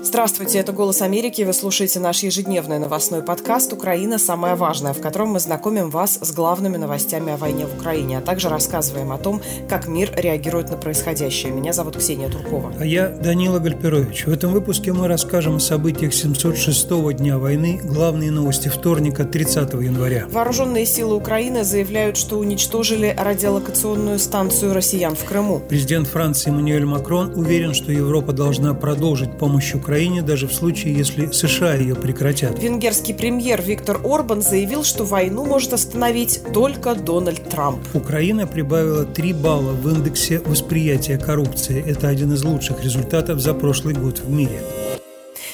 Здравствуйте, это «Голос Америки». Вы слушаете наш ежедневный новостной подкаст «Украина. Самое важное», в котором мы знакомим вас с главными новостями о войне в Украине, а также рассказываем о том, как мир реагирует на происходящее. Меня зовут Ксения Туркова. А я Данила Гальперович. В этом выпуске мы расскажем о событиях 706-го дня войны, главные новости вторника, 30 января. Вооруженные силы Украины заявляют, что уничтожили радиолокационную станцию россиян в Крыму. Президент Франции Эммануэль Макрон уверен, что Европа должна продолжить помощь Украине Украине даже в случае, если США ее прекратят. Венгерский премьер Виктор Орбан заявил, что войну может остановить только Дональд Трамп. Украина прибавила 3 балла в индексе восприятия коррупции. Это один из лучших результатов за прошлый год в мире.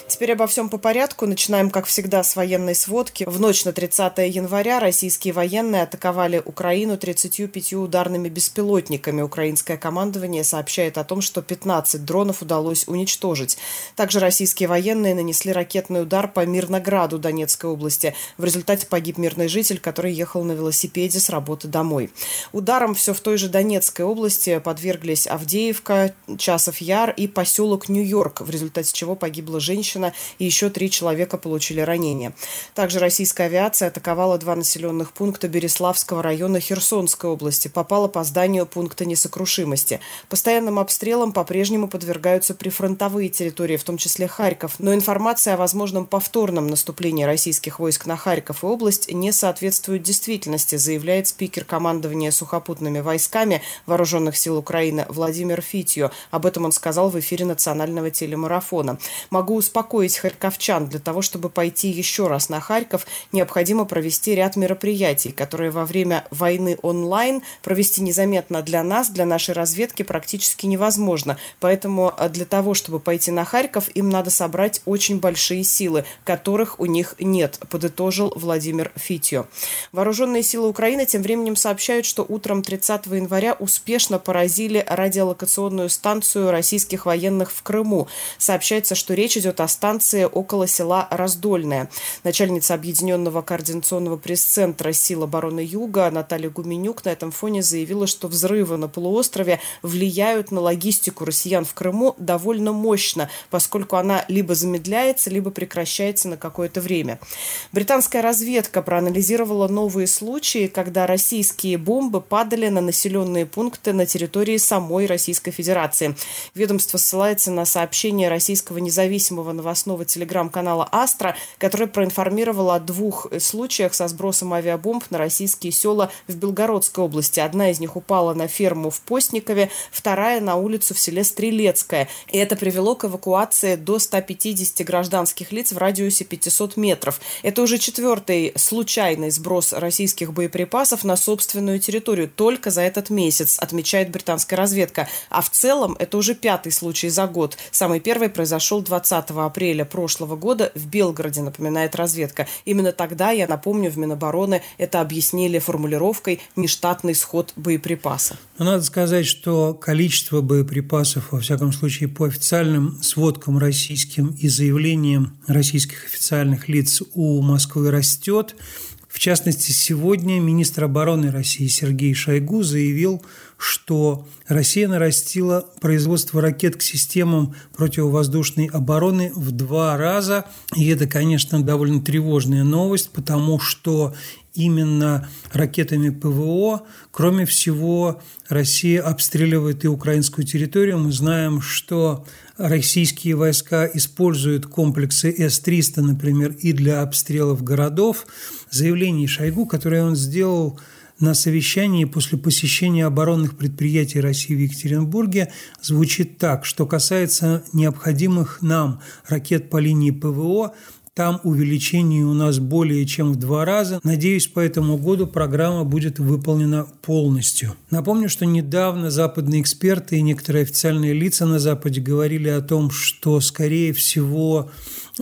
Теперь обо всем по порядку. Начинаем, как всегда, с военной сводки. В ночь на 30 января российские военные атаковали Украину 35 ударными беспилотниками. Украинское командование сообщает о том, что 15 дронов удалось уничтожить. Также российские военные нанесли ракетный удар по Мирнограду Донецкой области. В результате погиб мирный житель, который ехал на велосипеде с работы домой. Ударом все в той же Донецкой области подверглись Авдеевка, Часов Яр и поселок Нью-Йорк, в результате чего погибла женщина женщина и еще три человека получили ранения. Также российская авиация атаковала два населенных пункта Береславского района Херсонской области. Попала по зданию пункта несокрушимости. Постоянным обстрелам по-прежнему подвергаются прифронтовые территории, в том числе Харьков. Но информация о возможном повторном наступлении российских войск на Харьков и область не соответствует действительности, заявляет спикер командования сухопутными войсками Вооруженных сил Украины Владимир Фитьо. Об этом он сказал в эфире национального телемарафона. Могу успокоить успокоить харьковчан. Для того, чтобы пойти еще раз на Харьков, необходимо провести ряд мероприятий, которые во время войны онлайн провести незаметно для нас, для нашей разведки практически невозможно. Поэтому э, для того, чтобы пойти на Харьков, им надо собрать очень большие силы, которых у них нет, подытожил Владимир Фитьо. Вооруженные силы Украины тем временем сообщают, что утром 30 января успешно поразили радиолокационную станцию российских военных в Крыму. Сообщается, что речь идет о станции около села Раздольное. Начальница Объединенного координационного пресс-центра сил обороны Юга Наталья Гуменюк на этом фоне заявила, что взрывы на полуострове влияют на логистику россиян в Крыму довольно мощно, поскольку она либо замедляется, либо прекращается на какое-то время. Британская разведка проанализировала новые случаи, когда российские бомбы падали на населенные пункты на территории самой Российской Федерации. Ведомство ссылается на сообщение российского независимого новостного телеграм-канала «Астра», которая проинформировала о двух случаях со сбросом авиабомб на российские села в Белгородской области. Одна из них упала на ферму в Постникове, вторая на улицу в селе Стрелецкая. И это привело к эвакуации до 150 гражданских лиц в радиусе 500 метров. Это уже четвертый случайный сброс российских боеприпасов на собственную территорию только за этот месяц, отмечает британская разведка. А в целом это уже пятый случай за год. Самый первый произошел 20 апреля апреля прошлого года в Белгороде, напоминает разведка. Именно тогда, я напомню, в Минобороны это объяснили формулировкой «нештатный сход боеприпасов». Но надо сказать, что количество боеприпасов, во всяком случае, по официальным сводкам российским и заявлениям российских официальных лиц у Москвы растет. В частности, сегодня министр обороны России Сергей Шойгу заявил, что Россия нарастила производство ракет к системам противовоздушной обороны в два раза. И это, конечно, довольно тревожная новость, потому что именно ракетами ПВО. Кроме всего, Россия обстреливает и украинскую территорию. Мы знаем, что российские войска используют комплексы С-300, например, и для обстрелов городов. Заявление Шойгу, которое он сделал на совещании после посещения оборонных предприятий России в Екатеринбурге звучит так, что касается необходимых нам ракет по линии ПВО, там увеличение у нас более чем в два раза. Надеюсь, по этому году программа будет выполнена полностью. Напомню, что недавно западные эксперты и некоторые официальные лица на Западе говорили о том, что, скорее всего,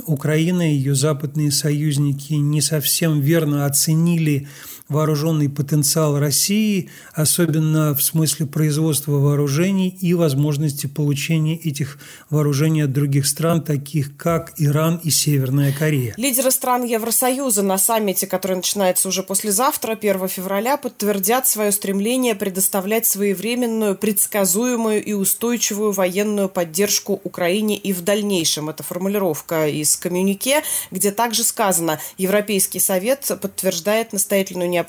Украина и ее западные союзники не совсем верно оценили вооруженный потенциал России, особенно в смысле производства вооружений и возможности получения этих вооружений от других стран, таких как Иран и Северная Корея. Лидеры стран Евросоюза на саммите, который начинается уже послезавтра, 1 февраля, подтвердят свое стремление предоставлять своевременную, предсказуемую и устойчивую военную поддержку Украине и в дальнейшем. Это формулировка из коммюнике, где также сказано, Европейский Совет подтверждает настоятельную необходимость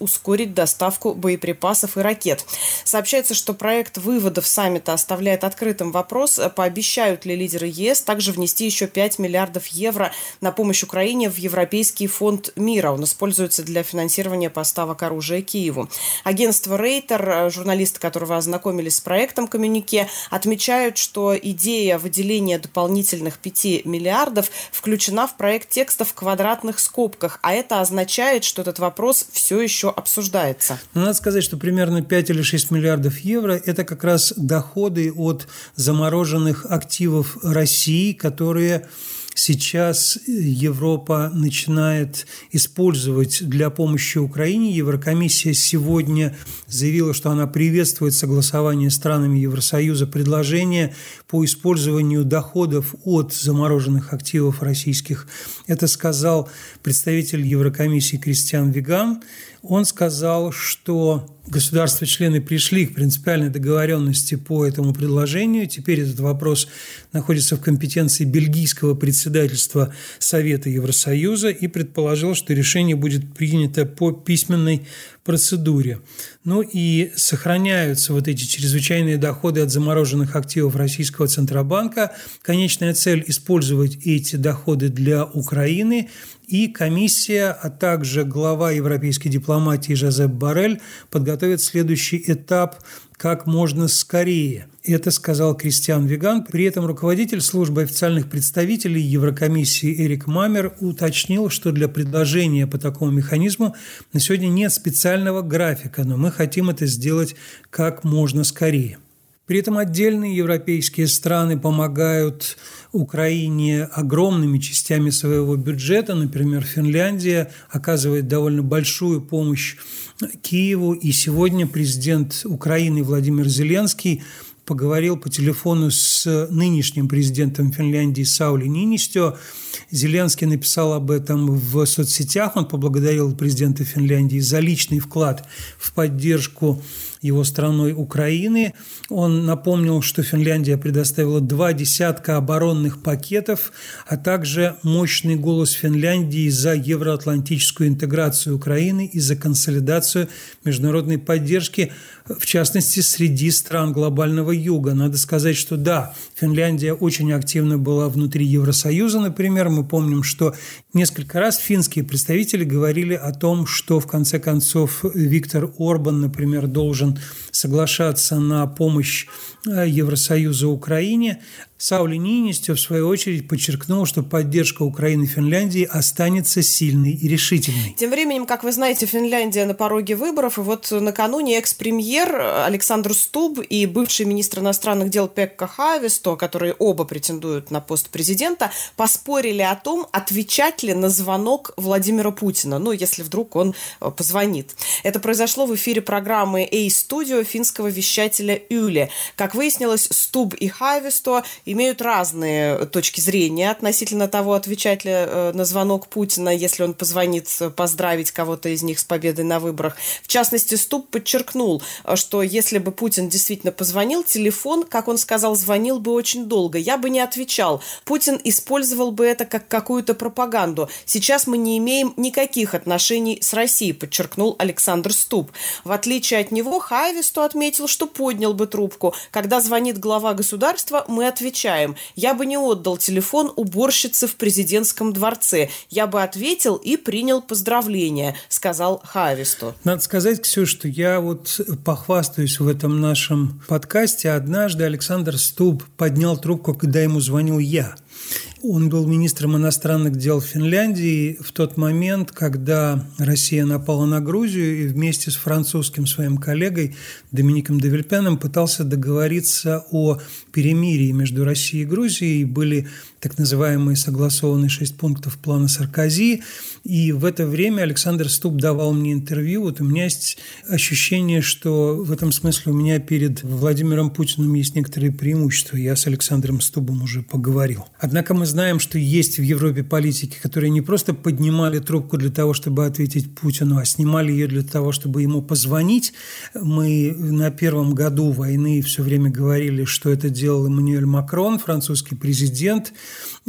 ускорить доставку боеприпасов и ракет. Сообщается, что проект выводов саммита оставляет открытым вопрос, пообещают ли лидеры ЕС также внести еще 5 миллиардов евро на помощь Украине в Европейский фонд мира. Он используется для финансирования поставок оружия Киеву. Агентство Рейтер, журналисты которого ознакомились с проектом коммюнике, отмечают, что идея выделения дополнительных 5 миллиардов включена в проект текста в квадратных скобках, а это означает, что этот вопрос все еще обсуждается. Но надо сказать, что примерно 5 или 6 миллиардов евро – это как раз доходы от замороженных активов России, которые сейчас Европа начинает использовать для помощи Украине. Еврокомиссия сегодня заявила, что она приветствует согласование странами Евросоюза предложения по использованию доходов от замороженных активов российских. Это сказал представитель Еврокомиссии Кристиан Виган. Он сказал, что государства-члены пришли к принципиальной договоренности по этому предложению. Теперь этот вопрос находится в компетенции бельгийского председательства Совета Евросоюза и предположил, что решение будет принято по письменной процедуре. Ну и сохраняются вот эти чрезвычайные доходы от замороженных активов Российского Центробанка. Конечная цель – использовать эти доходы для Украины. И комиссия, а также глава европейской дипломатии Жозеп Барель подготовят следующий этап как можно скорее. Это сказал Кристиан Виган. При этом руководитель службы официальных представителей Еврокомиссии Эрик Мамер уточнил, что для предложения по такому механизму на сегодня нет специального графика, но мы хотим это сделать как можно скорее. При этом отдельные европейские страны помогают Украине огромными частями своего бюджета. Например, Финляндия оказывает довольно большую помощь Киеву. И сегодня президент Украины Владимир Зеленский поговорил по телефону с нынешним президентом Финляндии Саули Нинистё. Зеленский написал об этом в соцсетях. Он поблагодарил президента Финляндии за личный вклад в поддержку его страной Украины. Он напомнил, что Финляндия предоставила два десятка оборонных пакетов, а также мощный голос Финляндии за евроатлантическую интеграцию Украины и за консолидацию международной поддержки, в частности, среди стран глобального юга. Надо сказать, что да, Финляндия очень активно была внутри Евросоюза, например. Мы помним, что несколько раз финские представители говорили о том, что в конце концов Виктор Орбан, например, должен должен соглашаться на помощь э, Евросоюза Украине, Саули Нинистё, в свою очередь, подчеркнул, что поддержка Украины и Финляндии останется сильной и решительной. Тем временем, как вы знаете, Финляндия на пороге выборов, и вот накануне экс-премьер Александр Стуб и бывший министр иностранных дел Пекка Хависто, которые оба претендуют на пост президента, поспорили о том, отвечать ли на звонок Владимира Путина, ну, если вдруг он э, позвонит. Это произошло в эфире программы «Эй-студио» финского вещателя Юли. Как выяснилось, Стуб и Хависто имеют разные точки зрения относительно того, отвечать ли э, на звонок Путина, если он позвонит поздравить кого-то из них с победой на выборах. В частности, Ступ подчеркнул, что если бы Путин действительно позвонил, телефон, как он сказал, звонил бы очень долго. Я бы не отвечал. Путин использовал бы это как какую-то пропаганду. Сейчас мы не имеем никаких отношений с Россией, подчеркнул Александр Ступ. В отличие от него, Хайвисту отметил, что поднял бы трубку. Когда звонит глава государства, мы отвечаем. Я бы не отдал телефон уборщице в президентском дворце. Я бы ответил и принял поздравления, сказал Хависту. Надо сказать, Ксюша, что я вот похвастаюсь в этом нашем подкасте. Однажды Александр Стуб поднял трубку, когда ему звонил я – Он был министром иностранных дел Финляндии в тот момент, когда Россия напала на Грузию и вместе с французским своим коллегой Домиником Девельпяном пытался договориться о перемирии между Россией и Грузией. Были так называемые согласованные шесть пунктов плана Саркози. И в это время Александр Ступ давал мне интервью. Вот у меня есть ощущение, что в этом смысле у меня перед Владимиром Путиным есть некоторые преимущества. Я с Александром Стубом уже поговорил. Однако мы знаем, что есть в Европе политики, которые не просто поднимали трубку для того, чтобы ответить Путину, а снимали ее для того, чтобы ему позвонить. Мы на первом году войны все время говорили, что это делал Эммануэль Макрон, французский президент –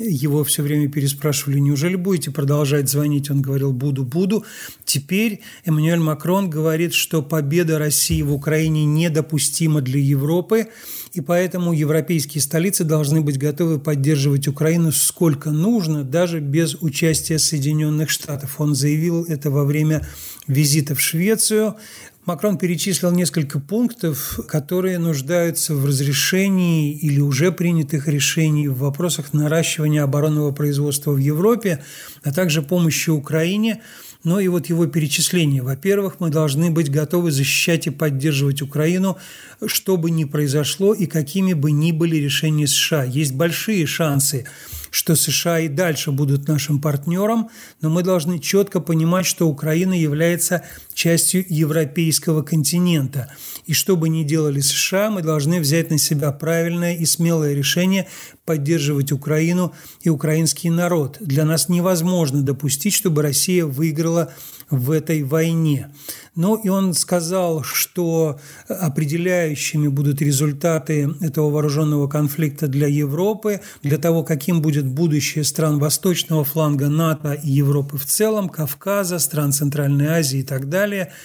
его все время переспрашивали, неужели будете продолжать звонить? Он говорил, буду, буду. Теперь Эммануэль Макрон говорит, что победа России в Украине недопустима для Европы, и поэтому европейские столицы должны быть готовы поддерживать Украину сколько нужно, даже без участия Соединенных Штатов. Он заявил это во время визита в Швецию. Макрон перечислил несколько пунктов, которые нуждаются в разрешении или уже принятых решений в вопросах наращивания оборонного производства в Европе, а также помощи Украине – но и вот его перечисление. Во-первых, мы должны быть готовы защищать и поддерживать Украину, что бы ни произошло и какими бы ни были решения США. Есть большие шансы что США и дальше будут нашим партнером, но мы должны четко понимать, что Украина является частью европейского континента. И что бы ни делали США, мы должны взять на себя правильное и смелое решение поддерживать Украину и украинский народ. Для нас невозможно допустить, чтобы Россия выиграла в этой войне. Ну и он сказал, что определяющими будут результаты этого вооруженного конфликта для Европы, для того, каким будет будущее стран восточного фланга НАТО и Европы в целом, Кавказа, стран Центральной Азии и так далее –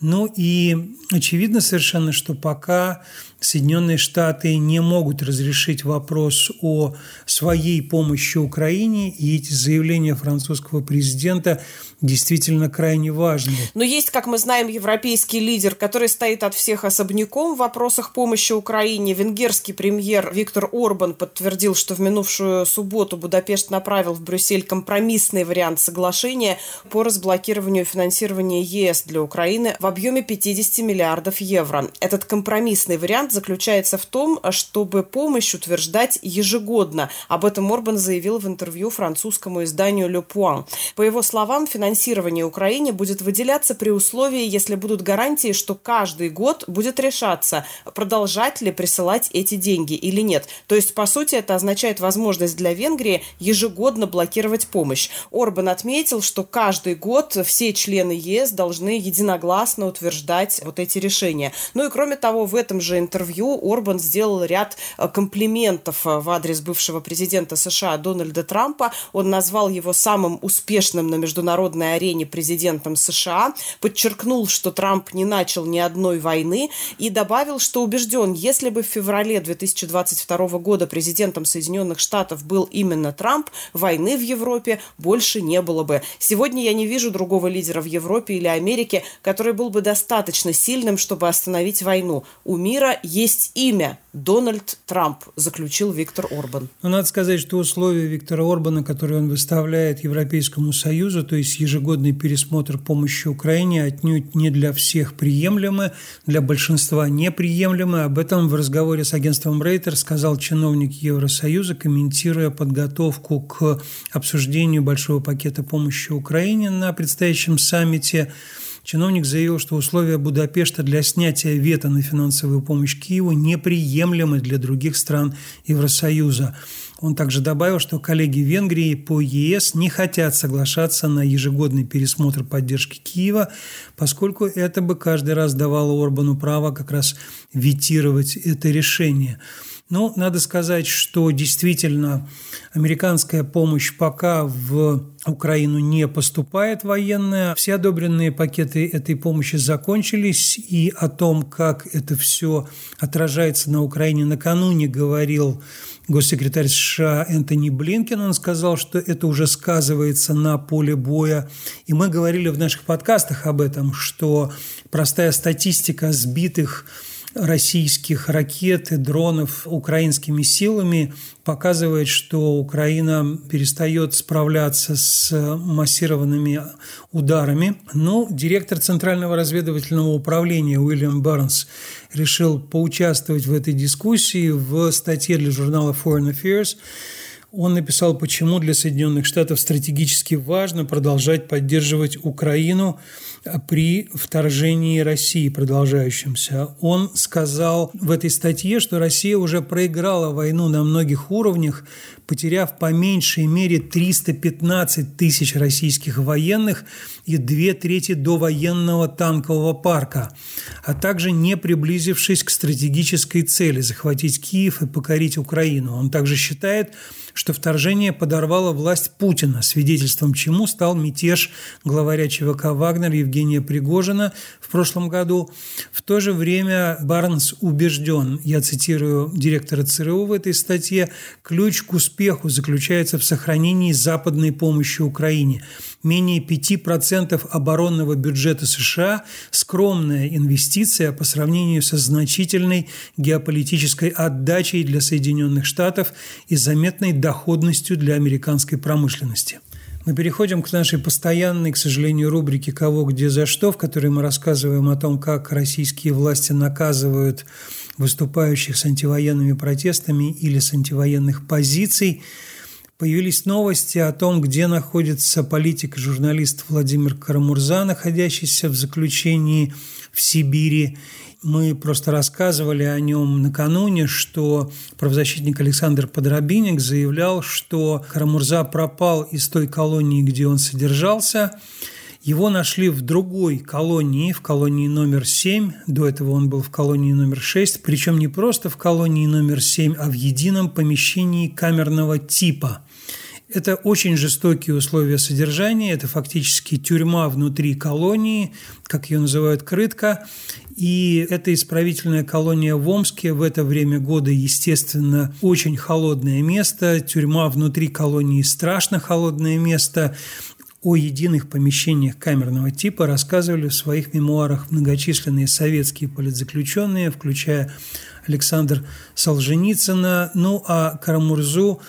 ну и очевидно совершенно, что пока Соединенные Штаты не могут разрешить вопрос о своей помощи Украине, и эти заявления французского президента действительно крайне важны. Но есть, как мы знаем, европейский лидер, который стоит от всех особняком в вопросах помощи Украине. Венгерский премьер Виктор Орбан подтвердил, что в минувшую субботу Будапешт направил в Брюссель компромиссный вариант соглашения по разблокированию финансирования ЕС для Украины в объеме 50 миллиардов евро. Этот компромиссный вариант заключается в том, чтобы помощь утверждать ежегодно. Об этом Орбан заявил в интервью французскому изданию «Le Point». По его словам, финансирование Украине будет выделяться при условии, если будут гарантии, что каждый год будет решаться, продолжать ли присылать эти деньги или нет. То есть, по сути, это означает возможность для Венгрии ежегодно блокировать помощь. Орбан отметил, что каждый год все члены ЕС должны единогласно утверждать вот эти решения. Ну и кроме того, в этом же интервью Орбан сделал ряд э, комплиментов э, в адрес бывшего президента США Дональда Трампа. Он назвал его самым успешным на международной арене президентом США, подчеркнул, что Трамп не начал ни одной войны и добавил, что убежден, если бы в феврале 2022 года президентом Соединенных Штатов был именно Трамп, войны в Европе больше не было бы. Сегодня я не вижу другого лидера в Европе или Америке, который был бы достаточно сильным, чтобы остановить войну. У мира есть имя – Дональд Трамп, заключил Виктор Орбан. Но надо сказать, что условия Виктора Орбана, которые он выставляет Европейскому Союзу, то есть ежегодный пересмотр помощи Украине, отнюдь не для всех приемлемы, для большинства неприемлемы. Об этом в разговоре с агентством Рейтер сказал чиновник Евросоюза, комментируя подготовку к обсуждению большого пакета помощи Украине на предстоящем саммите. Чиновник заявил, что условия Будапешта для снятия вето на финансовую помощь Киеву неприемлемы для других стран Евросоюза. Он также добавил, что коллеги Венгрии по ЕС не хотят соглашаться на ежегодный пересмотр поддержки Киева, поскольку это бы каждый раз давало Орбану право как раз ветировать это решение. Ну, надо сказать, что действительно американская помощь пока в Украину не поступает военная. Все одобренные пакеты этой помощи закончились, и о том, как это все отражается на Украине, накануне говорил госсекретарь США Энтони Блинкен. Он сказал, что это уже сказывается на поле боя. И мы говорили в наших подкастах об этом, что простая статистика сбитых российских ракет и дронов украинскими силами показывает, что Украина перестает справляться с массированными ударами. Но директор Центрального разведывательного управления Уильям Барнс решил поучаствовать в этой дискуссии в статье для журнала Foreign Affairs – он написал, почему для Соединенных Штатов стратегически важно продолжать поддерживать Украину при вторжении России продолжающемся. Он сказал в этой статье, что Россия уже проиграла войну на многих уровнях, потеряв по меньшей мере 315 тысяч российских военных и две трети до военного танкового парка, а также не приблизившись к стратегической цели – захватить Киев и покорить Украину. Он также считает, что вторжение подорвало власть Путина, свидетельством чему стал мятеж главаря ЧВК «Вагнер» Евгения Пригожина в прошлом году. В то же время Барнс убежден, я цитирую директора ЦРУ в этой статье, ключ к успеху заключается в сохранении западной помощи Украине. Менее 5% оборонного бюджета США – скромная инвестиция по сравнению со значительной геополитической отдачей для Соединенных Штатов и заметной доходностью для американской промышленности. Мы переходим к нашей постоянной, к сожалению, рубрике «Кого, где, за что», в которой мы рассказываем о том, как российские власти наказывают выступающих с антивоенными протестами или с антивоенных позиций. Появились новости о том, где находится политик и журналист Владимир Карамурза, находящийся в заключении в Сибири мы просто рассказывали о нем накануне, что правозащитник Александр Подробинник заявлял, что Карамурза пропал из той колонии, где он содержался. Его нашли в другой колонии, в колонии номер 7. До этого он был в колонии номер 6. Причем не просто в колонии номер 7, а в едином помещении камерного типа. Это очень жестокие условия содержания, это фактически тюрьма внутри колонии, как ее называют, крытка. И эта исправительная колония в Омске в это время года, естественно, очень холодное место. Тюрьма внутри колонии страшно холодное место. О единых помещениях камерного типа рассказывали в своих мемуарах многочисленные советские политзаключенные, включая Александр Солженицына, ну а Карамурзу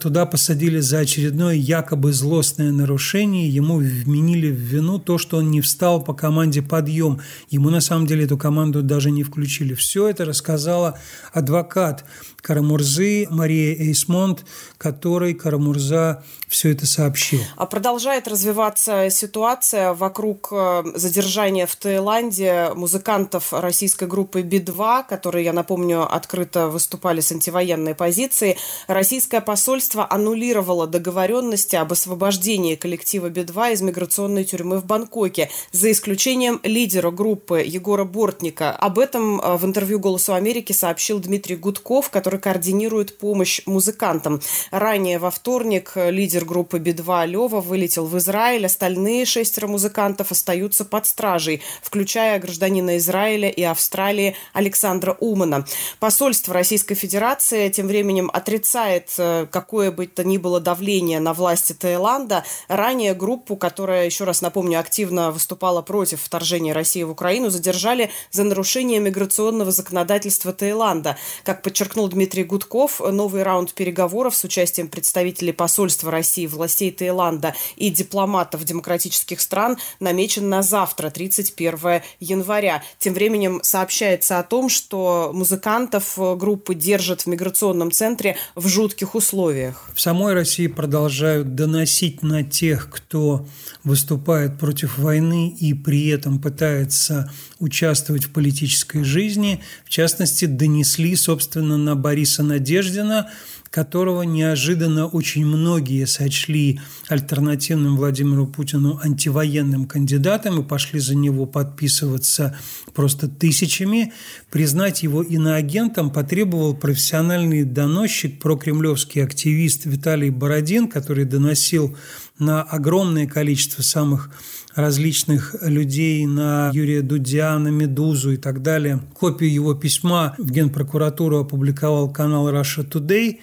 туда посадили за очередное якобы злостное нарушение, ему вменили в вину то, что он не встал по команде «подъем». Ему на самом деле эту команду даже не включили. Все это рассказала адвокат Карамурзы Мария Эйсмонт, которой Карамурза все это сообщил. А продолжает развиваться ситуация вокруг э, задержания в Таиланде музыкантов российской группы Би-2, которые, я напомню, открыто выступали с антивоенной позиции. Российская посольство аннулировало договоренности об освобождении коллектива Би-2 из миграционной тюрьмы в Бангкоке, за исключением лидера группы Егора Бортника. Об этом э, в интервью «Голосу Америки» сообщил Дмитрий Гудков, который координирует помощь музыкантам. Ранее во вторник лидер группы Би-2 Лева вылетел в Израиль. Остальные шестеро музыкантов остаются под стражей, включая гражданина Израиля и Австралии Александра Умана. Посольство Российской Федерации тем временем отрицает э, какое бы то ни было давление на власти Таиланда. Ранее группу, которая, еще раз напомню, активно выступала против вторжения России в Украину, задержали за нарушение миграционного законодательства Таиланда. Как подчеркнул Дмитрий Гудков, новый раунд переговоров с участием представителей посольства России, властей Таиланда и дипломатов демократических стран намечен на завтра, 31 января. Тем временем сообщается о том, что музыкантов группы держат в миграционном центре в жутких условиях условиях. В самой России продолжают доносить на тех, кто выступает против войны и при этом пытается участвовать в политической жизни. В частности, донесли, собственно, на Бориса Надеждина, которого неожиданно очень многие сочли альтернативным Владимиру Путину антивоенным кандидатом и пошли за него подписываться просто тысячами. Признать его иноагентом потребовал профессиональный доносчик, прокремлевский активист Виталий Бородин, который доносил на огромное количество самых различных людей, на Юрия Дудя, на Медузу и так далее. Копию его письма в Генпрокуратуру опубликовал канал Russia Today.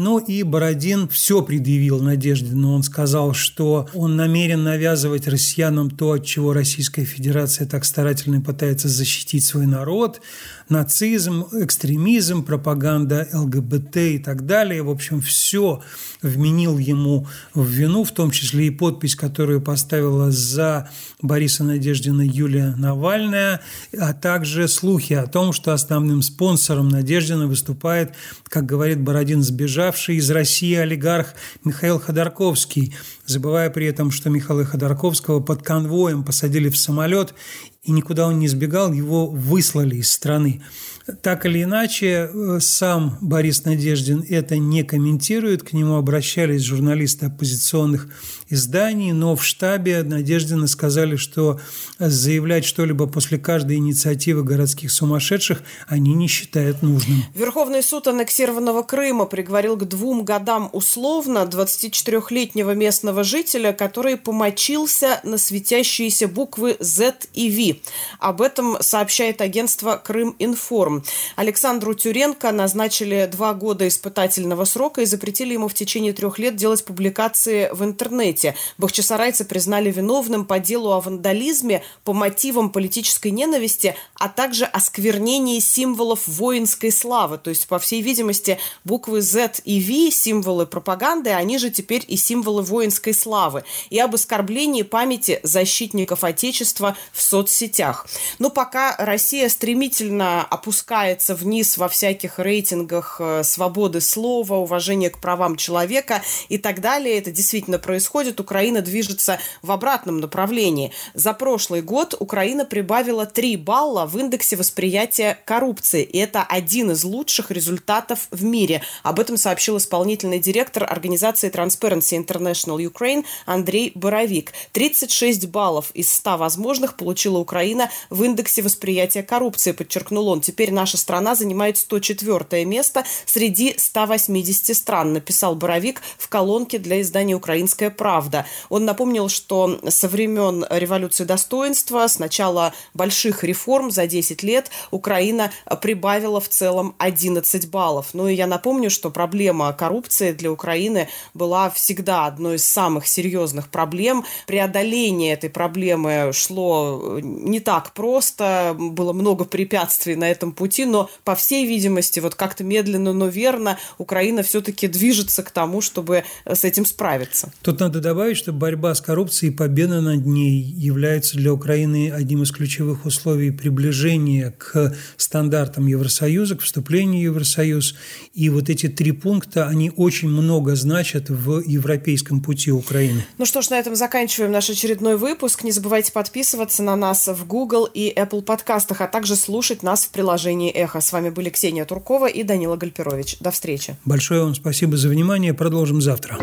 Ну и Бородин все предъявил Надежде, но он сказал, что он намерен навязывать россиянам то, от чего Российская Федерация так старательно пытается защитить свой народ, нацизм, экстремизм, пропаганда ЛГБТ и так далее. В общем, все вменил ему в вину, в том числе и подпись, которую поставила за Бориса Надеждина Юлия Навальная, а также слухи о том, что основным спонсором Надеждина выступает, как говорит Бородин, сбежавший из России олигарх Михаил Ходорковский, забывая при этом, что Михаила Ходорковского под конвоем посадили в самолет и никуда он не сбегал, его выслали из страны. Так или иначе, э, сам Борис Надеждин это не комментирует, к нему обращались журналисты оппозиционных изданий, но в штабе Надеждина сказали, что заявлять что-либо после каждой инициативы городских сумасшедших они не считают нужным. Верховный суд аннексированного Крыма приговорил к двум годам условно 24-летнего местного жителя, который помочился на светящиеся буквы Z и V. Об этом сообщает агентство «Крым-Информ». Александру Тюренко назначили два года испытательного срока и запретили ему в течение трех лет делать публикации в интернете. Бахчисарайцы признали виновным по делу о вандализме по мотивам политической ненависти, а также осквернении символов воинской славы. То есть, по всей видимости, буквы Z и V, символы пропаганды, они же теперь и символы воинской славы. И об оскорблении памяти защитников Отечества в соцсетях. Но пока Россия стремительно опускается вниз во всяких рейтингах э, свободы слова, уважения к правам человека и так далее. Это действительно происходит. Украина движется в обратном направлении. За прошлый год Украина прибавила 3 балла в индексе восприятия коррупции. И это один из лучших результатов в мире. Об этом сообщил исполнительный директор организации Transparency International Ukraine Андрей Боровик. 36 баллов из 100 возможных получила Украина в индексе восприятия коррупции, подчеркнул он. Теперь наша страна занимает 104 место среди 180 стран, написал Боровик в колонке для издания «Украинская правда». Он напомнил, что со времен революции достоинства, с начала больших реформ за 10 лет, Украина прибавила в целом 11 баллов. Ну и я напомню, что проблема коррупции для Украины была всегда одной из самых серьезных проблем. Преодоление этой проблемы шло не так просто, было много препятствий на этом пути, но, по всей видимости, вот как-то медленно, но верно Украина все-таки движется к тому, чтобы э, с этим справиться. Тут надо добавить, что борьба с коррупцией и победа над ней является для Украины одним из ключевых условий приближения к стандартам Евросоюза, к вступлению в Евросоюз. И вот эти три пункта, они очень много значат в европейском пути Украины. Ну что ж, на этом заканчиваем наш очередной выпуск. Не забывайте подписываться на нас в Google и Apple подкастах, а также слушать нас в приложении «Эхо». С вами были Ксения Туркова и Данила Гальперович. До встречи. Большое вам спасибо за внимание. Продолжим завтра.